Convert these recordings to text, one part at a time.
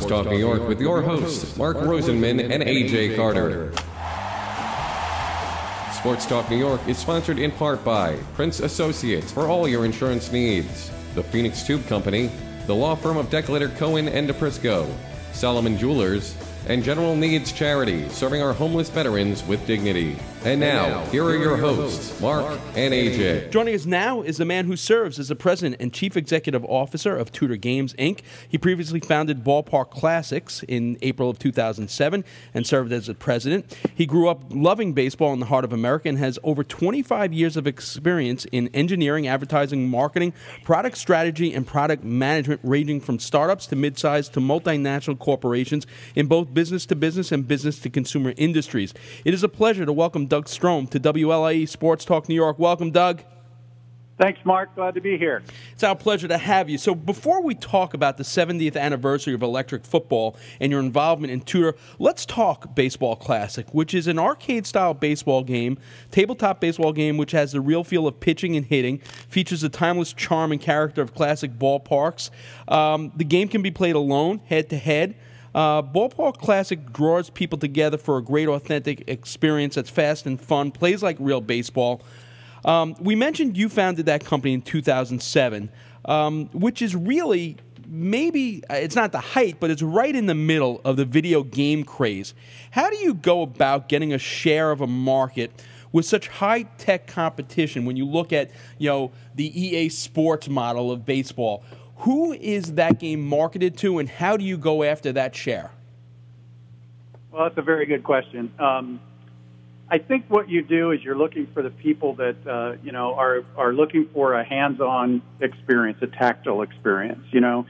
Sports Talk New York with your hosts, Mark Rosenman and AJ Carter. Sports Talk New York is sponsored in part by Prince Associates for all your insurance needs, the Phoenix Tube Company, the law firm of Decletter Cohen and DePrisco, Solomon Jewelers, and General Needs Charity, serving our homeless veterans with dignity. And now, here are your hosts, Mark and AJ. Joining us now is the man who serves as the president and chief executive officer of Tudor Games, Inc. He previously founded Ballpark Classics in April of 2007 and served as the president. He grew up loving baseball in the heart of America and has over 25 years of experience in engineering, advertising, marketing, product strategy, and product management, ranging from startups to mid-sized to multinational corporations in both business to business and business to consumer industries. It is a pleasure to welcome Doug Strohm to WLIE Sports Talk New York. Welcome, Doug. Thanks, Mark. Glad to be here. It's our pleasure to have you. So, before we talk about the 70th anniversary of electric football and your involvement in Tudor, let's talk Baseball Classic, which is an arcade style baseball game, tabletop baseball game, which has the real feel of pitching and hitting, features the timeless charm and character of classic ballparks. Um, the game can be played alone, head to head. Uh, Ballpark Classic draws people together for a great, authentic experience that's fast and fun, plays like real baseball. Um, we mentioned you founded that company in 2007, um, which is really maybe uh, it's not the height, but it's right in the middle of the video game craze. How do you go about getting a share of a market? With such high tech competition, when you look at you know the EA Sports model of baseball, who is that game marketed to, and how do you go after that share? Well, that's a very good question. Um, I think what you do is you're looking for the people that uh, you know are are looking for a hands-on experience, a tactile experience. You know,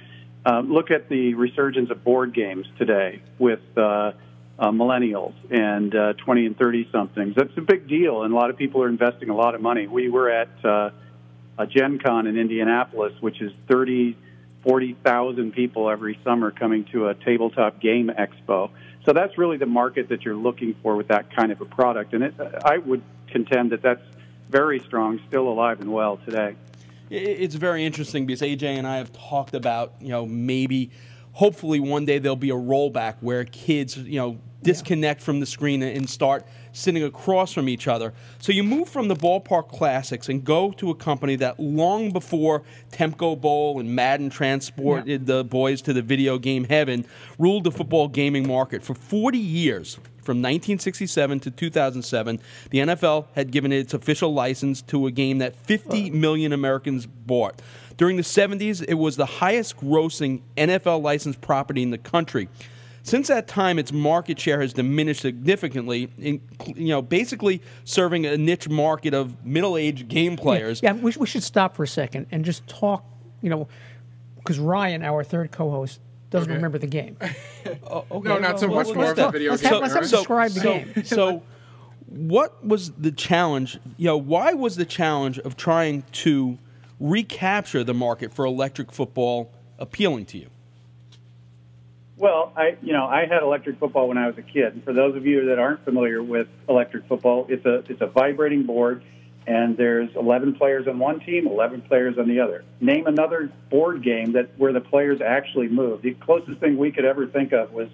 uh, look at the resurgence of board games today with uh, uh, millennials and uh, 20 and 30 somethings. That's a big deal, and a lot of people are investing a lot of money. We were at uh, a Gen Con in Indianapolis, which is 30, 40,000 people every summer coming to a tabletop game expo. So that's really the market that you're looking for with that kind of a product. And it, I would contend that that's very strong, still alive and well today. It's very interesting because AJ and I have talked about, you know, maybe hopefully one day there'll be a rollback where kids, you know, disconnect yeah. from the screen and start sitting across from each other. So you move from the ballpark classics and go to a company that long before Tecmo Bowl and Madden transported yeah. the boys to the video game heaven ruled the football gaming market for 40 years. From 1967 to 2007, the NFL had given its official license to a game that 50 million Americans bought. During the 70s, it was the highest grossing NFL licensed property in the country. Since that time, its market share has diminished significantly, in, you know, basically serving a niche market of middle-aged game players. Yeah, yeah we, we should stop for a second and just talk, you know, because Ryan, our third co-host, doesn't okay. remember the game. uh, okay. No, not so well, much well, more of the video let's game. Have, let's have so, describe the so, game. So, what was the challenge? You know, why was the challenge of trying to recapture the market for electric football appealing to you? Well, I you know I had electric football when I was a kid. And for those of you that aren't familiar with electric football, it's a it's a vibrating board, and there's 11 players on one team, 11 players on the other. Name another board game that where the players actually move. The closest thing we could ever think of was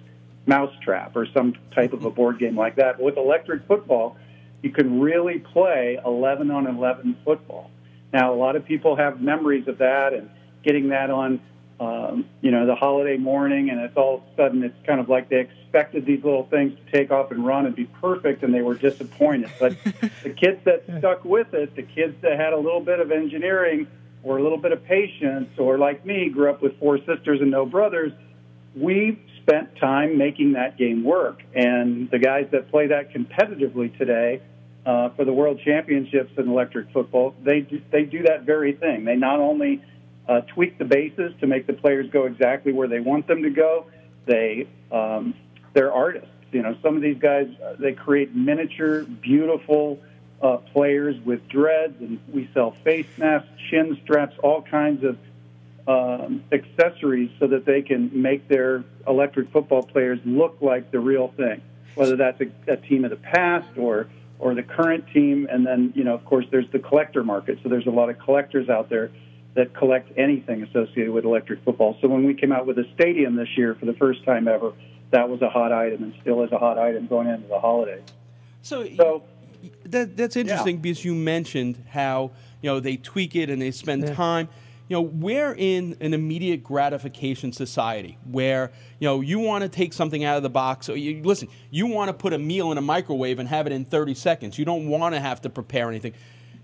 Mousetrap or some type of a board game like that. But With electric football, you can really play 11 on 11 football. Now, a lot of people have memories of that and getting that on um, you know, the holiday morning, and it's all of a sudden it's kind of like they expected these little things to take off and run and be perfect, and they were disappointed. But the kids that stuck with it, the kids that had a little bit of engineering or a little bit of patience, or like me, grew up with four sisters and no brothers, we spent time making that game work. And the guys that play that competitively today. Uh, for the world championships in electric football, they do, they do that very thing. They not only uh, tweak the bases to make the players go exactly where they want them to go. They um, they're artists. You know, some of these guys uh, they create miniature, beautiful uh, players with dreads, and we sell face masks, chin straps, all kinds of um, accessories so that they can make their electric football players look like the real thing. Whether that's a, a team of the past or or the current team, and then you know, of course, there's the collector market. So there's a lot of collectors out there that collect anything associated with electric football. So when we came out with a stadium this year for the first time ever, that was a hot item and still is a hot item going into the holidays. So, so that, that's interesting yeah. because you mentioned how you know they tweak it and they spend yeah. time. You know, we're in an immediate gratification society where you know you want to take something out of the box. Or you, listen, you want to put a meal in a microwave and have it in 30 seconds. You don't want to have to prepare anything.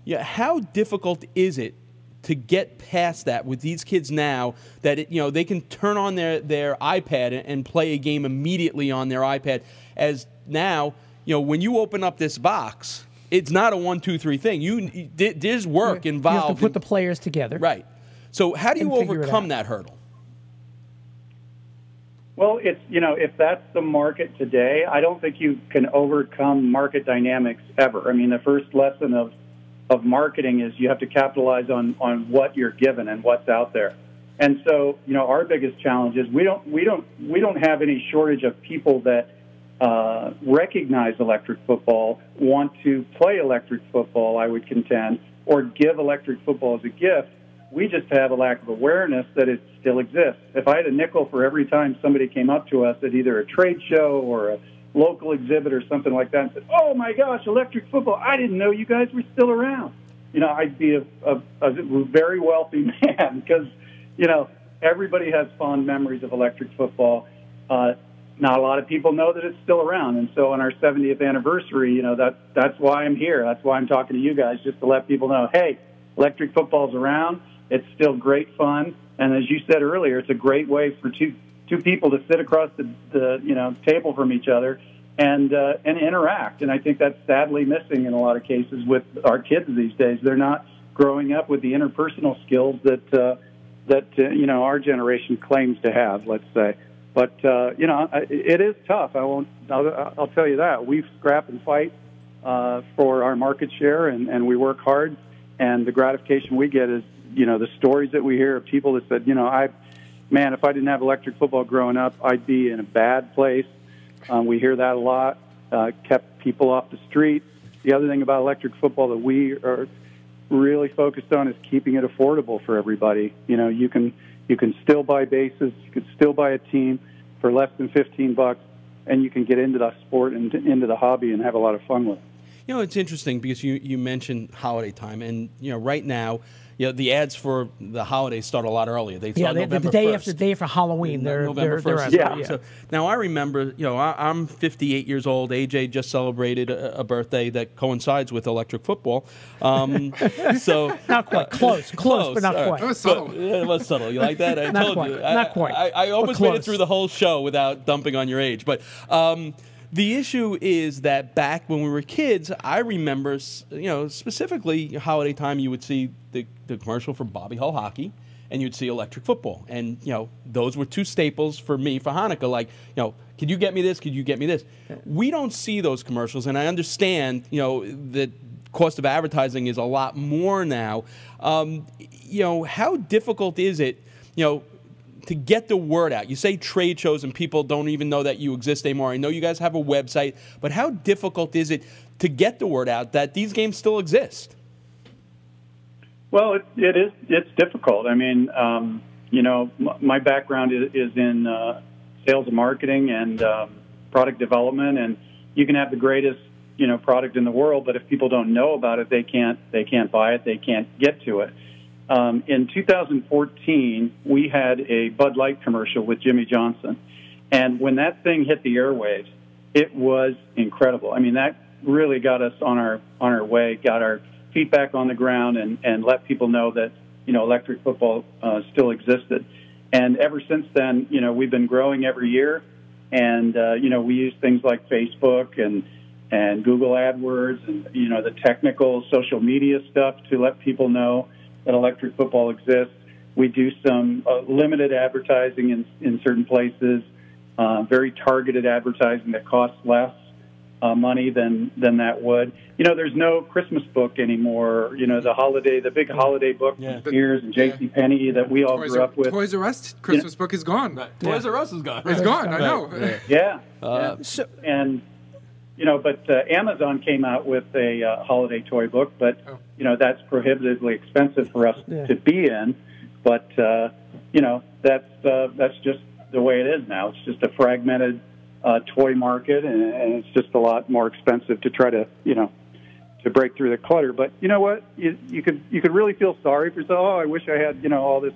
Yeah, how difficult is it to get past that with these kids now that it, you know they can turn on their, their iPad and play a game immediately on their iPad. As now you know when you open up this box it's not a one two three thing. You there's work involved you have to put in, the players together. Right. So how do you overcome that hurdle? Well it's you know if that's the market today I don't think you can overcome market dynamics ever. I mean the first lesson of of marketing is you have to capitalize on on what you're given and what's out there. And so, you know, our biggest challenge is we don't we don't we don't have any shortage of people that uh, recognize electric football, want to play electric football. I would contend, or give electric football as a gift. We just have a lack of awareness that it still exists. If I had a nickel for every time somebody came up to us at either a trade show or a local exhibit or something like that and said, "Oh my gosh, electric football! I didn't know you guys were still around." You know, I'd be a, a, a very wealthy man because, you know, everybody has fond memories of electric football. Uh, not a lot of people know that it's still around, and so on our 70th anniversary, you know, that that's why I'm here. That's why I'm talking to you guys, just to let people know, hey, electric football's around. It's still great fun, and as you said earlier, it's a great way for two two people to sit across the, the you know table from each other and uh, and interact. And I think that's sadly missing in a lot of cases with our kids these days. They're not growing up with the interpersonal skills that uh, that uh, you know our generation claims to have. Let's say, but uh, you know it is tough. I won't. I'll, I'll tell you that we scrap and fight uh, for our market share, and, and we work hard. And the gratification we get is you know the stories that we hear of people that said, you know, I man, if I didn't have electric football growing up, I'd be in a bad place. Um, we hear that a lot. Uh, kept people off the street. The other thing about electric football that we are really focused on is keeping it affordable for everybody. You know, you can you can still buy bases, you can still buy a team for less than 15 bucks, and you can get into the sport and into the hobby and have a lot of fun with it. You know, it's interesting because you, you mentioned holiday time, and you know, right now you know, the ads for the holidays start a lot earlier. They start yeah, they, November the day 1st. after the day for Halloween. They're November they're, 1st. They're yeah. yeah. So now I remember, you know, I, am 58 years old. AJ just celebrated a, a, birthday that coincides with electric football. Um, so not quite uh, close, close, but not quite. It was subtle. But, it was subtle. You like that? I not told quite. you. Not I, quite. I, I almost made it through the whole show without dumping on your age, but. Um, the issue is that back when we were kids, I remember, you know, specifically holiday time, you would see the, the commercial for Bobby Hull hockey, and you'd see electric football, and you know, those were two staples for me for Hanukkah. Like, you know, could you get me this? Could you get me this? We don't see those commercials, and I understand, you know, that cost of advertising is a lot more now. Um, you know, how difficult is it? You know, to get the word out? You say trade shows and people don't even know that you exist anymore. I know you guys have a website, but how difficult is it to get the word out that these games still exist? Well, it, it is. It's difficult. I mean, um, you know, my background is, is in uh, sales and marketing and um, product development, and you can have the greatest you know product in the world, but if people don't know about it, they can't they can't buy it, they can't get to it. Um, in 2014, we had a Bud Light commercial with Jimmy Johnson. And when that thing hit the airwaves, it was incredible. I mean, that really got us on our on our way, got our feet back on the ground, and and let people know that you know electric football uh, still existed. And ever since then, you know, we've been growing every year, and uh, you know, we use things like Facebook and and Google AdWords and you know the technical social media stuff to let people know that electric football exists. We do some uh, limited advertising in, in certain places, uh, very targeted advertising that costs less uh, money than than that would. You know, there's no Christmas book anymore. You know, the holiday, the big holiday book yeah. from Sears and J.C. yeah. Penney that we all Toys grew up with. Toys R Us Christmas you know, book is gone. Right. Toys R Us is gone. It's gone. I know. Yeah. Uh, yeah. So, and you know, but uh, Amazon came out with a uh, holiday toy book, but oh. you know that's prohibitively expensive for us yeah. to be in. But uh, you know that's uh, that's just the way it is now. It's just a fragmented uh, toy market, and, and it's just a lot more expensive to try to you know to break through the clutter. But you know what? You, you could you could really feel sorry for yourself. Oh, I wish I had you know all this.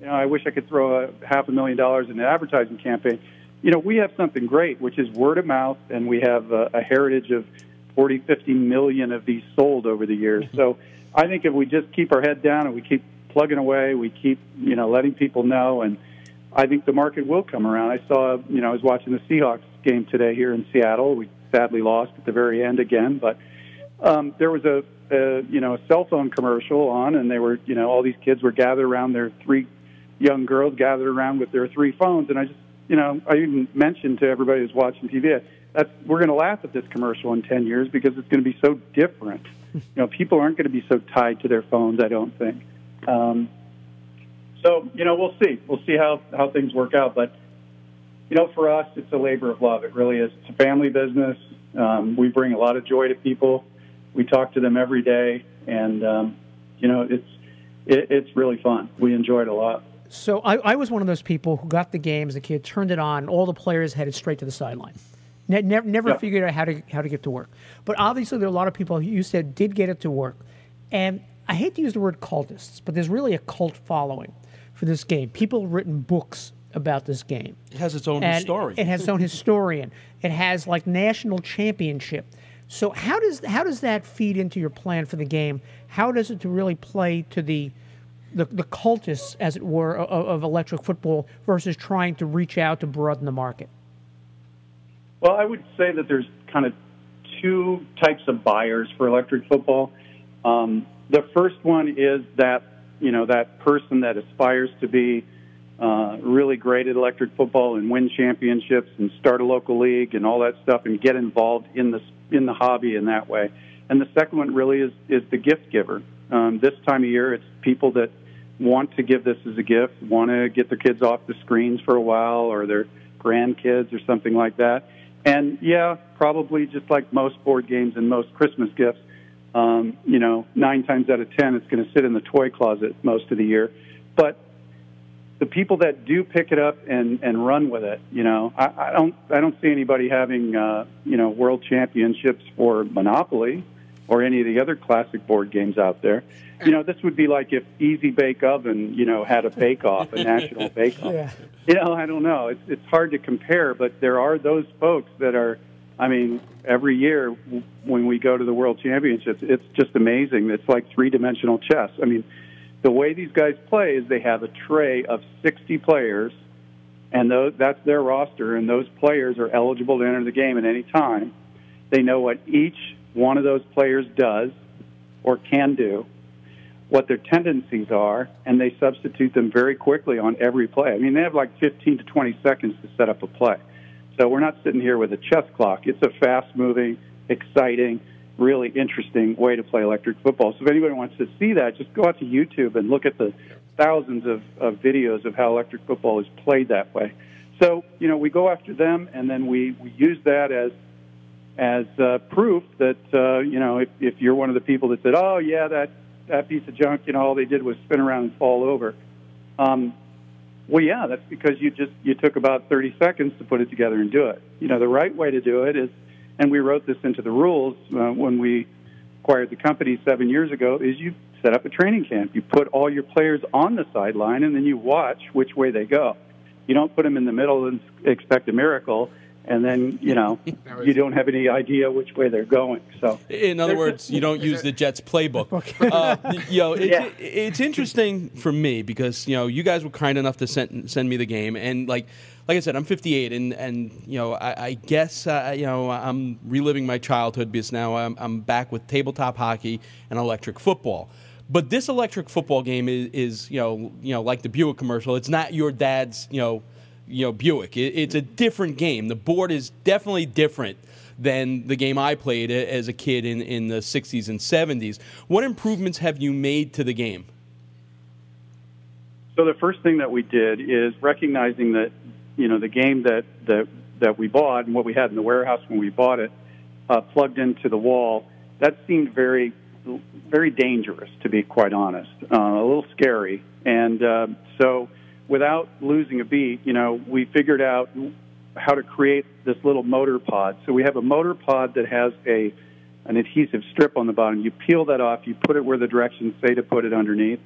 You know, I wish I could throw a half a million dollars in an advertising campaign you know, we have something great, which is word of mouth, and we have a, a heritage of 40, 50 million of these sold over the years. Mm-hmm. So I think if we just keep our head down and we keep plugging away, we keep, you know, letting people know, and I think the market will come around. I saw, you know, I was watching the Seahawks game today here in Seattle. We sadly lost at the very end again, but um, there was a, a, you know, a cell phone commercial on, and they were, you know, all these kids were gathered around their three young girls gathered around with their three phones, and I just you know, I even mentioned to everybody who's watching TV, that we're going to laugh at this commercial in 10 years because it's going to be so different. You know, people aren't going to be so tied to their phones, I don't think. Um, so, you know, we'll see. We'll see how, how things work out. But, you know, for us, it's a labor of love. It really is. It's a family business. Um, we bring a lot of joy to people. We talk to them every day. And, um, you know, it's, it, it's really fun. We enjoy it a lot. So I, I, was one of those people who got the game as a kid, turned it on, all the players headed straight to the sideline. Ne- never never yeah. figured out how to how to get to work. But obviously, there are a lot of people who you said did get it to work, and I hate to use the word cultists, but there's really a cult following for this game. People have written books about this game. It has its own historian. It has its own historian. It has like national championship. So how does how does that feed into your plan for the game? How does it to really play to the the, the cultists, as it were, of, of electric football versus trying to reach out to broaden the market? Well, I would say that there's kind of two types of buyers for electric football. Um, the first one is that you know that person that aspires to be uh, really great at electric football and win championships and start a local league and all that stuff and get involved in the in the hobby in that way. And the second one really is is the gift giver. Um, this time of year, it's people that want to give this as a gift, want to get their kids off the screens for a while or their grandkids or something like that. And yeah, probably just like most board games and most Christmas gifts, um, you know, nine times out of ten, it's going to sit in the toy closet most of the year. But the people that do pick it up and and run with it, you know, I, I don't I don't see anybody having uh, you know world championships for Monopoly or any of the other classic board games out there. You know, this would be like if Easy Bake Oven, you know, had a bake off, a national bake off. Yeah. You know, I don't know. It's it's hard to compare, but there are those folks that are. I mean, every year when we go to the World Championships, it's just amazing. It's like three dimensional chess. I mean, the way these guys play is they have a tray of 60 players, and those, that's their roster, and those players are eligible to enter the game at any time. They know what each one of those players does or can do, what their tendencies are, and they substitute them very quickly on every play. I mean, they have like 15 to 20 seconds to set up a play. So we're not sitting here with a chess clock. It's a fast moving, exciting, really interesting way to play electric football. So if anybody wants to see that, just go out to YouTube and look at the thousands of, of videos of how electric football is played that way. So, you know, we go after them and then we, we use that as as uh, proof that uh, you know if, if you're one of the people that said, "Oh yeah, that that piece of junk, you know, all they did was spin around and fall over." Um, well, yeah, that's because you just you took about 30 seconds to put it together and do it. You know, the right way to do it is, and we wrote this into the rules uh, when we acquired the company seven years ago, is you set up a training camp. You put all your players on the sideline, and then you watch which way they go. You don't put them in the middle and expect a miracle and then you know you don't have any idea which way they're going. So, in other words, you don't use the Jets playbook. Uh, you know, it's, yeah. it's interesting for me because you know you guys were kind enough to send send me the game, and like like I said, I'm 58, and and you know I, I guess uh, you know I'm reliving my childhood because now I'm, I'm back with tabletop hockey and electric football. But this electric football game is, is you know you know like the Buick commercial. It's not your dad's you know you know Buick. It, it's a different game. The board is definitely different than the game I played as a kid in, in the 60s and 70s. What improvements have you made to the game? So the first thing that we did is recognizing that you know the game that that that we bought and what we had in the warehouse when we bought it uh, plugged into the wall, that seemed very, very dangerous, to be quite honest, uh, a little scary. And uh, so, without losing a beat, you know, we figured out how to create this little motor pod. So we have a motor pod that has a an adhesive strip on the bottom. You peel that off, you put it where the directions say to put it underneath.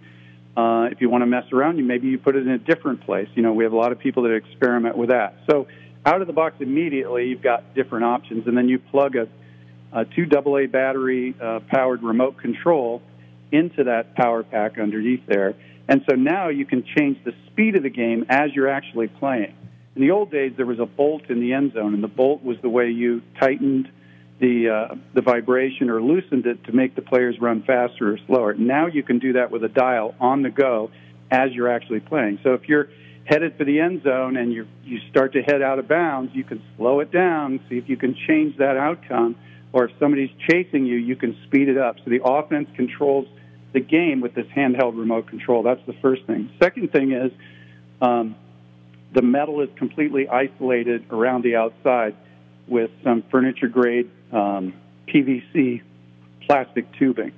Uh, if you want to mess around, you maybe you put it in a different place. You know, we have a lot of people that experiment with that. So out of the box immediately, you've got different options, and then you plug a, a two AA battery uh, powered remote control into that power pack underneath there. And so now you can change the speed of the game as you're actually playing. In the old days, there was a bolt in the end zone, and the bolt was the way you tightened the uh, the vibration or loosened it to make the players run faster or slower. Now you can do that with a dial on the go as you're actually playing. So if you're headed for the end zone and you you start to head out of bounds, you can slow it down, see if you can change that outcome. Or if somebody's chasing you, you can speed it up. So the offense controls the game with this handheld remote control. That's the first thing. Second thing is um, the metal is completely isolated around the outside with some furniture grade um, PVC plastic tubing.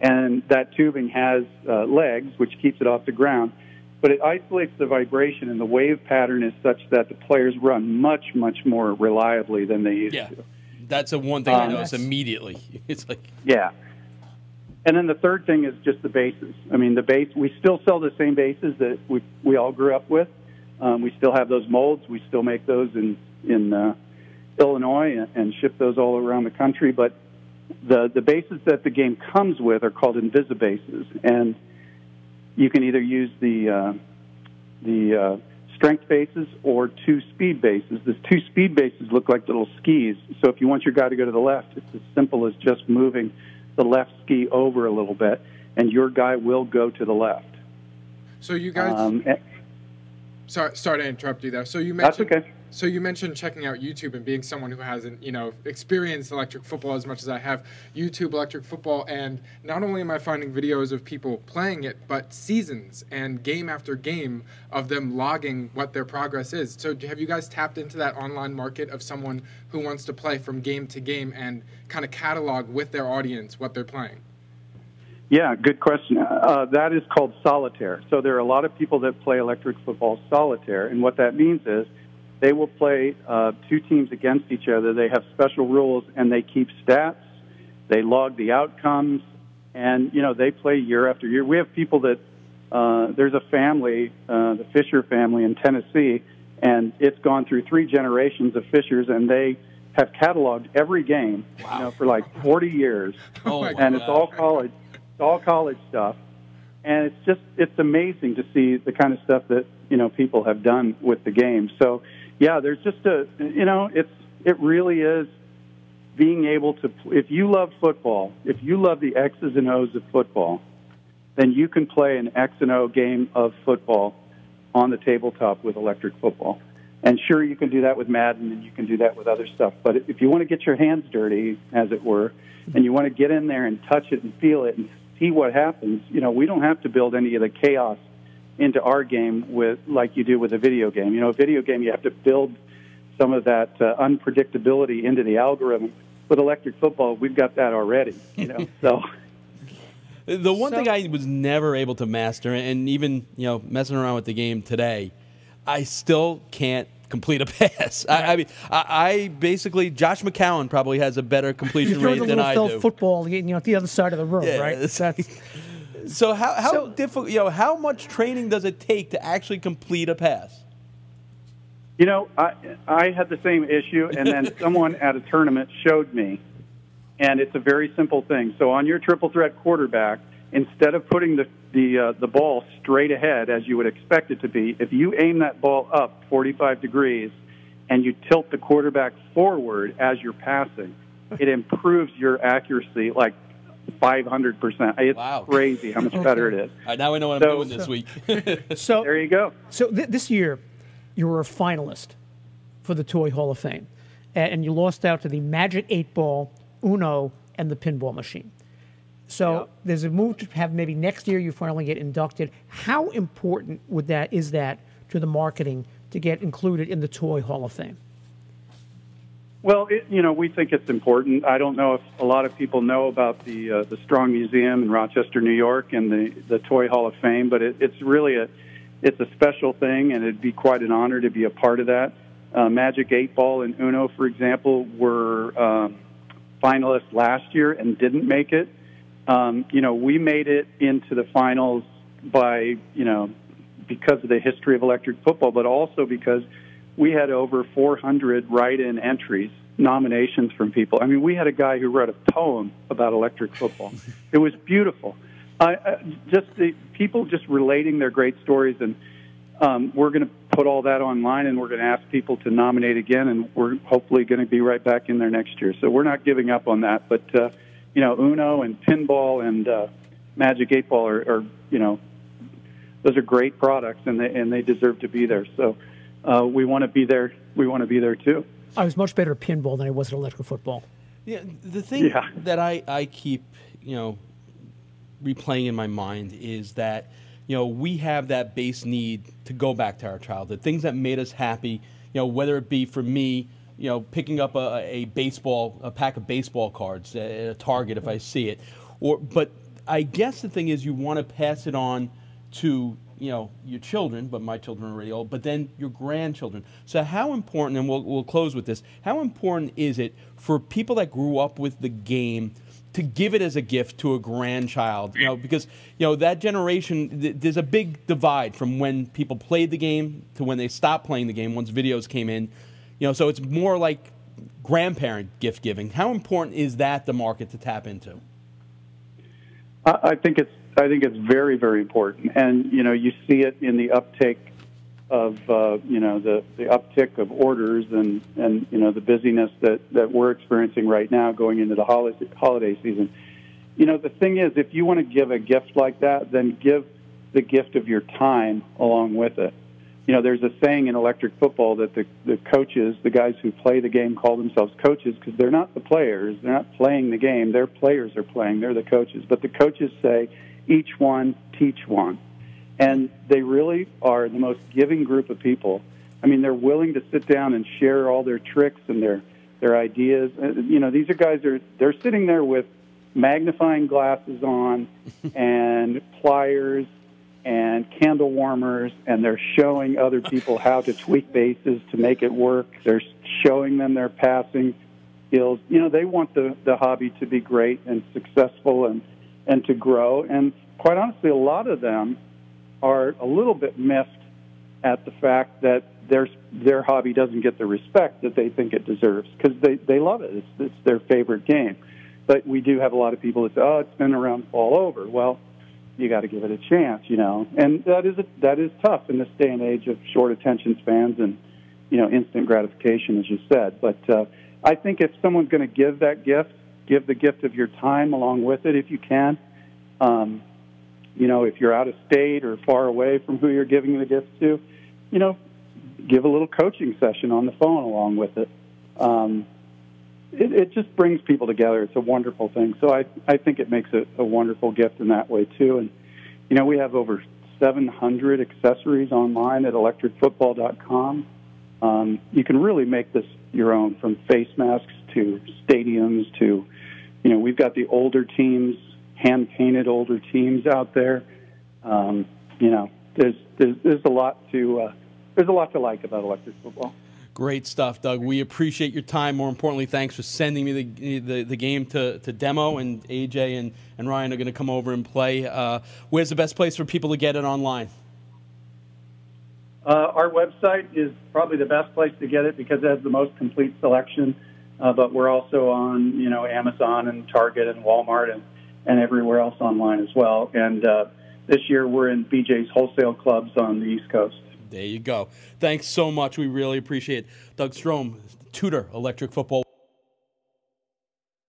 And that tubing has uh, legs, which keeps it off the ground. But it isolates the vibration, and the wave pattern is such that the players run much, much more reliably than they used yeah. to. That's the one thing um, I noticed immediately. It's like yeah, and then the third thing is just the bases. I mean, the base we still sell the same bases that we we all grew up with, um, we still have those molds. We still make those in in uh, Illinois and, and ship those all around the country. But the the bases that the game comes with are called Invisibases, and you can either use the uh, the uh, strength bases or two speed bases. The two speed bases look like little skis. So if you want your guy to go to the left, it's as simple as just moving the left ski over a little bit, and your guy will go to the left. So you guys. Um, sorry, sorry to interrupt you there. So you mentioned That's okay. So you mentioned checking out YouTube and being someone who hasn't, you know, experienced electric football as much as I have. YouTube electric football, and not only am I finding videos of people playing it, but seasons and game after game of them logging what their progress is. So have you guys tapped into that online market of someone who wants to play from game to game and kind of catalog with their audience what they're playing? Yeah, good question. Uh, that is called solitaire. So there are a lot of people that play electric football solitaire, and what that means is they will play uh, two teams against each other. They have special rules, and they keep stats. They log the outcomes, and you know they play year after year. We have people that uh, there's a family, uh, the Fisher family in Tennessee, and it's gone through three generations of Fishers, and they have cataloged every game, wow. you know, for like 40 years, oh and it's all college it's all college stuff, and it's just it's amazing to see the kind of stuff that you know people have done with the game. So, yeah, there's just a you know it's it really is being able to if you love football, if you love the X's and O's of football, then you can play an X and O game of football on the tabletop with electric football. And sure, you can do that with Madden and you can do that with other stuff. But if you want to get your hands dirty, as it were, and you want to get in there and touch it and feel it and see what happens. You know, we don't have to build any of the chaos into our game with like you do with a video game. You know, a video game you have to build some of that uh, unpredictability into the algorithm. With electric football, we've got that already. You know, so. The one so, thing I was never able to master, and even you know messing around with the game today, I still can't complete a pass. I, I mean, I, I, basically Josh McCown probably has a better completion rate than I do. Football, you know, at the other side of the room, yeah, right? That's, so how how so, difficult? You know, how much training does it take to actually complete a pass? You know, I I had the same issue, and then someone at a tournament showed me, and it's a very simple thing. So on your triple threat quarterback, instead of putting the the uh, the ball straight ahead as you would expect it to be, if you aim that ball up 45 degrees and you tilt the quarterback forward as you're passing, it improves your accuracy like 500 percent. It's wow. crazy how much better it is. All right, now we know what so, I'm doing this week. so there you go. So th- this year, you were a finalist for the Toy Hall of Fame, and you lost out to the Magic Eight Ball, Uno, and the Pinball Machine. So yep. there's a move to have maybe next year you finally get inducted. How important would that is that to the marketing to get included in the Toy Hall of Fame? Well, it, you know, we think it's important. I don't know if a lot of people know about the uh, the Strong Museum in Rochester, New York, and the the Toy Hall of Fame, but it, it's really a it's a special thing, and it'd be quite an honor to be a part of that. Uh, Magic Eight Ball and Uno, for example, were um, finalists last year and didn't make it. Um, you know, we made it into the finals by you know because of the history of electric football, but also because we had over 400 write-in entries, nominations from people. I mean, we had a guy who wrote a poem about electric football. it was beautiful. I, uh, just the people just relating their great stories, and um, we're going to put all that online, and we're going to ask people to nominate again, and we're hopefully going to be right back in there next year. So we're not giving up on that, but uh, you know, Uno and Pinball and uh, Magic Eight Ball are, are, you know, those are great products, and they and they deserve to be there. So uh, we want to be there. We want to be there too. I was much better at pinball than I was at electric football. Yeah, the thing Yeah. that I, I keep, you know, replaying in my mind is that, you know, we have that base need to go back to our childhood, things that made us happy, you know, whether it be for me, you know, picking up a, a baseball, a pack of baseball cards at a Target if I see it, or, but I guess the thing is you want to pass it on to you know your children, but my children are already old, but then your grandchildren. So how important, and we'll we'll close with this. How important is it for people that grew up with the game to give it as a gift to a grandchild? You know, because you know that generation, th- there's a big divide from when people played the game to when they stopped playing the game once videos came in. You know, so it's more like grandparent gift giving. How important is that the market to tap into? I, I think it's I think it's very very important, and you know you see it in the uptake of uh, you know the the uptick of orders and and you know the busyness that that we're experiencing right now going into the holiday holiday season. You know the thing is, if you want to give a gift like that, then give the gift of your time along with it. You know, there's a saying in electric football that the, the coaches, the guys who play the game, call themselves coaches because they're not the players. They're not playing the game. Their players are playing. They're the coaches. But the coaches say, each one, teach one. And they really are the most giving group of people. I mean, they're willing to sit down and share all their tricks and their, their ideas. Uh, You know, these are guys are they're sitting there with magnifying glasses on and pliers and candle warmers, and they're showing other people how to tweak bases to make it work. They're showing them their passing skills. You know, they want the, the hobby to be great and successful and, and to grow. And quite honestly, a lot of them are a little bit miffed at the fact that their their hobby doesn't get the respect that they think it deserves because they they love it. It's, it's their favorite game. But we do have a lot of people that say, "Oh, it's been around all over." Well, you got to give it a chance, you know. And that is a, that is tough in this day and age of short attention spans and you know instant gratification, as you said. But uh, I think if someone's going to give that gift, give the gift of your time along with it, if you can. Um, you know, if you're out of state or far away from who you're giving the gift to, you know, give a little coaching session on the phone along with it. Um, it, it just brings people together. It's a wonderful thing. So I, I think it makes it a wonderful gift in that way too. And you know, we have over 700 accessories online at electricfootball.com. Um, you can really make this your own, from face masks to stadiums to, you know, we've got the older teams, hand painted older teams out there. Um, you know, there's, there's there's a lot to uh, there's a lot to like about electric football. Great stuff, Doug. We appreciate your time. More importantly, thanks for sending me the the, the game to, to demo. And AJ and, and Ryan are going to come over and play. Uh, where's the best place for people to get it online? Uh, our website is probably the best place to get it because it has the most complete selection. Uh, but we're also on, you know, Amazon and Target and Walmart and, and everywhere else online as well. And uh, this year we're in BJ's wholesale clubs on the East Coast. There you go. Thanks so much. We really appreciate it. Doug Strohm, Tudor Electric Football.